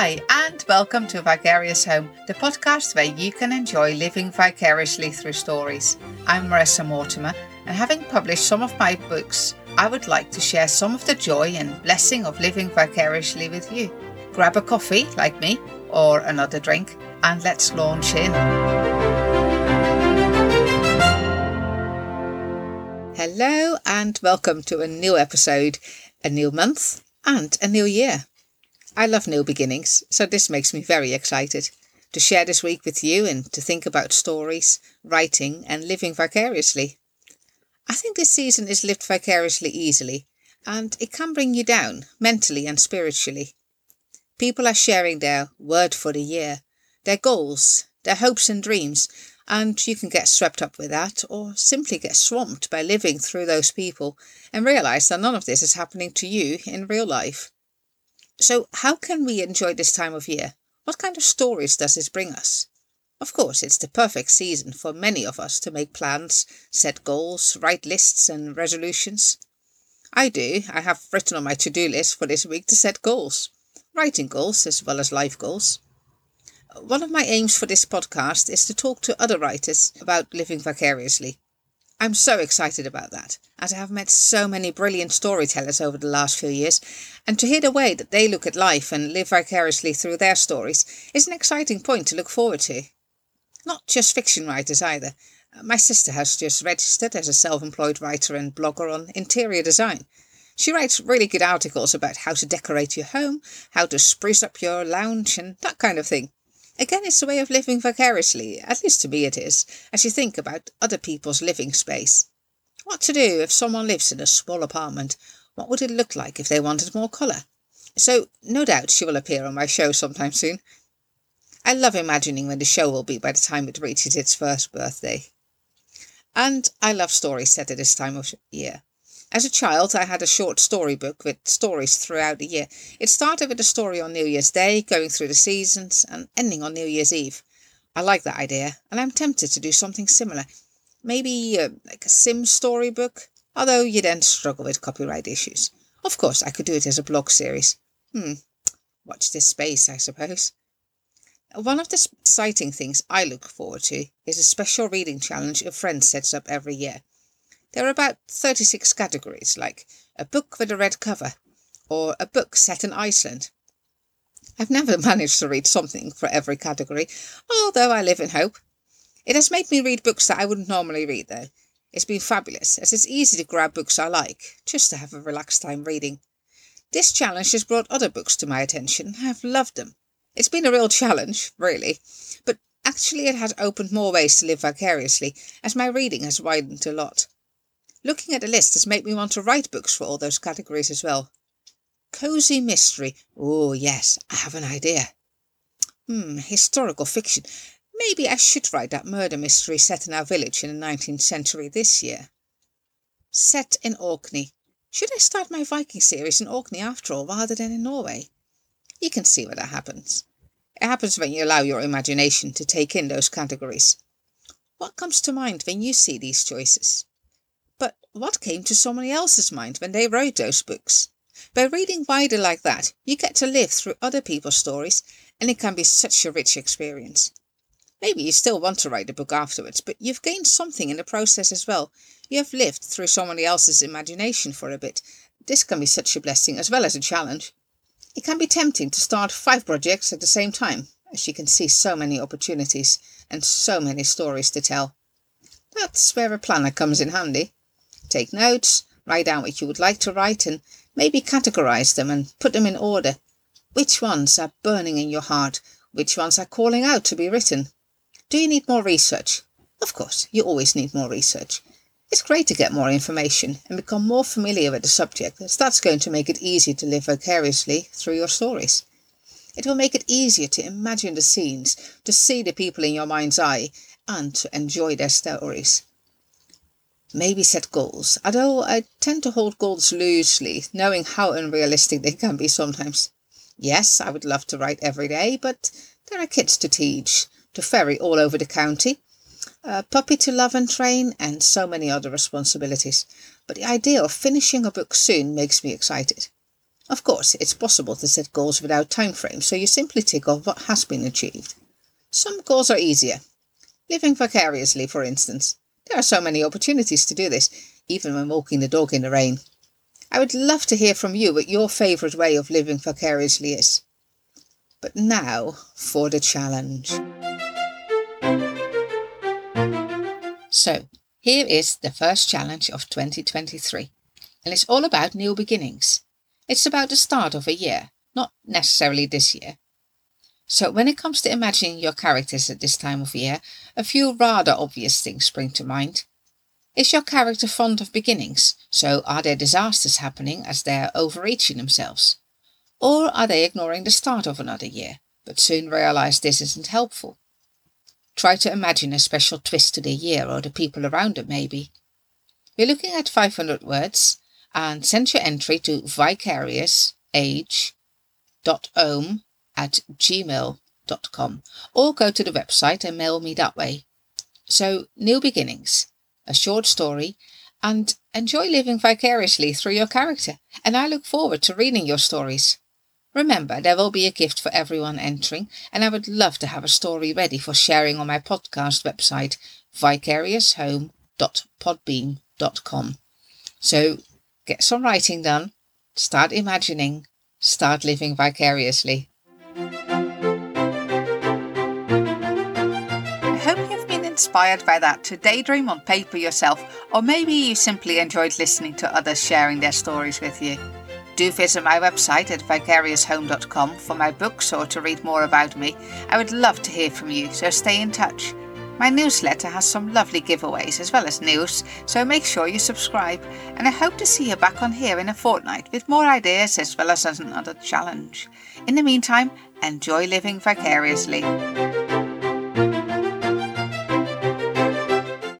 Hi, and welcome to Vicarious Home, the podcast where you can enjoy living vicariously through stories. I'm Marissa Mortimer, and having published some of my books, I would like to share some of the joy and blessing of living vicariously with you. Grab a coffee, like me, or another drink, and let's launch in. Hello, and welcome to a new episode, a new month, and a new year. I love new beginnings, so this makes me very excited to share this week with you and to think about stories, writing, and living vicariously. I think this season is lived vicariously easily, and it can bring you down mentally and spiritually. People are sharing their word for the year, their goals, their hopes and dreams, and you can get swept up with that or simply get swamped by living through those people and realize that none of this is happening to you in real life. So, how can we enjoy this time of year? What kind of stories does this bring us? Of course, it's the perfect season for many of us to make plans, set goals, write lists and resolutions. I do. I have written on my to do list for this week to set goals, writing goals as well as life goals. One of my aims for this podcast is to talk to other writers about living vicariously. I'm so excited about that, as I have met so many brilliant storytellers over the last few years, and to hear the way that they look at life and live vicariously through their stories is an exciting point to look forward to. Not just fiction writers either. Uh, my sister has just registered as a self employed writer and blogger on interior design. She writes really good articles about how to decorate your home, how to spruce up your lounge, and that kind of thing. Again, it's a way of living vicariously, at least to me it is, as you think about other people's living space. What to do if someone lives in a small apartment? What would it look like if they wanted more colour? So, no doubt she will appear on my show sometime soon. I love imagining when the show will be by the time it reaches its first birthday. And I love stories set at this time of year. As a child, I had a short storybook with stories throughout the year. It started with a story on New Year's Day, going through the seasons, and ending on New Year's Eve. I like that idea, and I'm tempted to do something similar. Maybe uh, like a Sim storybook, although you'd then struggle with copyright issues. Of course, I could do it as a blog series. Hmm, watch this space, I suppose. One of the exciting things I look forward to is a special reading challenge a friend sets up every year. There are about 36 categories, like a book with a red cover or a book set in Iceland. I've never managed to read something for every category, although I live in hope. It has made me read books that I wouldn't normally read, though. It's been fabulous, as it's easy to grab books I like, just to have a relaxed time reading. This challenge has brought other books to my attention. I've loved them. It's been a real challenge, really, but actually it has opened more ways to live vicariously, as my reading has widened a lot. Looking at the list has made me want to write books for all those categories as well. Cozy mystery. Oh, yes, I have an idea. Hmm, historical fiction. Maybe I should write that murder mystery set in our village in the 19th century this year. Set in Orkney. Should I start my Viking series in Orkney after all, rather than in Norway? You can see where that happens. It happens when you allow your imagination to take in those categories. What comes to mind when you see these choices? What came to somebody else's mind when they wrote those books. By reading wider like that, you get to live through other people's stories, and it can be such a rich experience. Maybe you still want to write a book afterwards, but you've gained something in the process as well. You have lived through somebody else's imagination for a bit. This can be such a blessing as well as a challenge. It can be tempting to start five projects at the same time, as you can see so many opportunities and so many stories to tell. That's where a planner comes in handy. Take notes, write down what you would like to write, and maybe categorize them and put them in order. Which ones are burning in your heart? Which ones are calling out to be written? Do you need more research? Of course, you always need more research. It's great to get more information and become more familiar with the subject, as that's going to make it easier to live vicariously through your stories. It will make it easier to imagine the scenes, to see the people in your mind's eye, and to enjoy their stories. Maybe set goals, although I tend to hold goals loosely, knowing how unrealistic they can be sometimes. Yes, I would love to write every day, but there are kids to teach, to ferry all over the county, a puppy to love and train, and so many other responsibilities. But the idea of finishing a book soon makes me excited. Of course, it's possible to set goals without time frames, so you simply tick off what has been achieved. Some goals are easier. Living vicariously, for instance. There are so many opportunities to do this, even when walking the dog in the rain. I would love to hear from you what your favourite way of living vicariously is. But now for the challenge. So, here is the first challenge of 2023, and it's all about new beginnings. It's about the start of a year, not necessarily this year. So, when it comes to imagining your characters at this time of year, a few rather obvious things spring to mind. Is your character fond of beginnings? So, are there disasters happening as they're overreaching themselves? Or are they ignoring the start of another year, but soon realize this isn't helpful? Try to imagine a special twist to the year or the people around it, maybe. We're looking at 500 words, and send your entry to vicariousage.om at gmail.com or go to the website and mail me that way. So, New Beginnings, a short story, and enjoy living vicariously through your character. And I look forward to reading your stories. Remember, there will be a gift for everyone entering, and I would love to have a story ready for sharing on my podcast website, vicariousHome.podbean.com. So get some writing done, start imagining, start living vicariously. Inspired by that to daydream on paper yourself, or maybe you simply enjoyed listening to others sharing their stories with you. Do visit my website at vicariousHome.com for my books or to read more about me. I would love to hear from you, so stay in touch. My newsletter has some lovely giveaways as well as news, so make sure you subscribe. And I hope to see you back on here in a fortnight with more ideas as well as another challenge. In the meantime, enjoy living vicariously.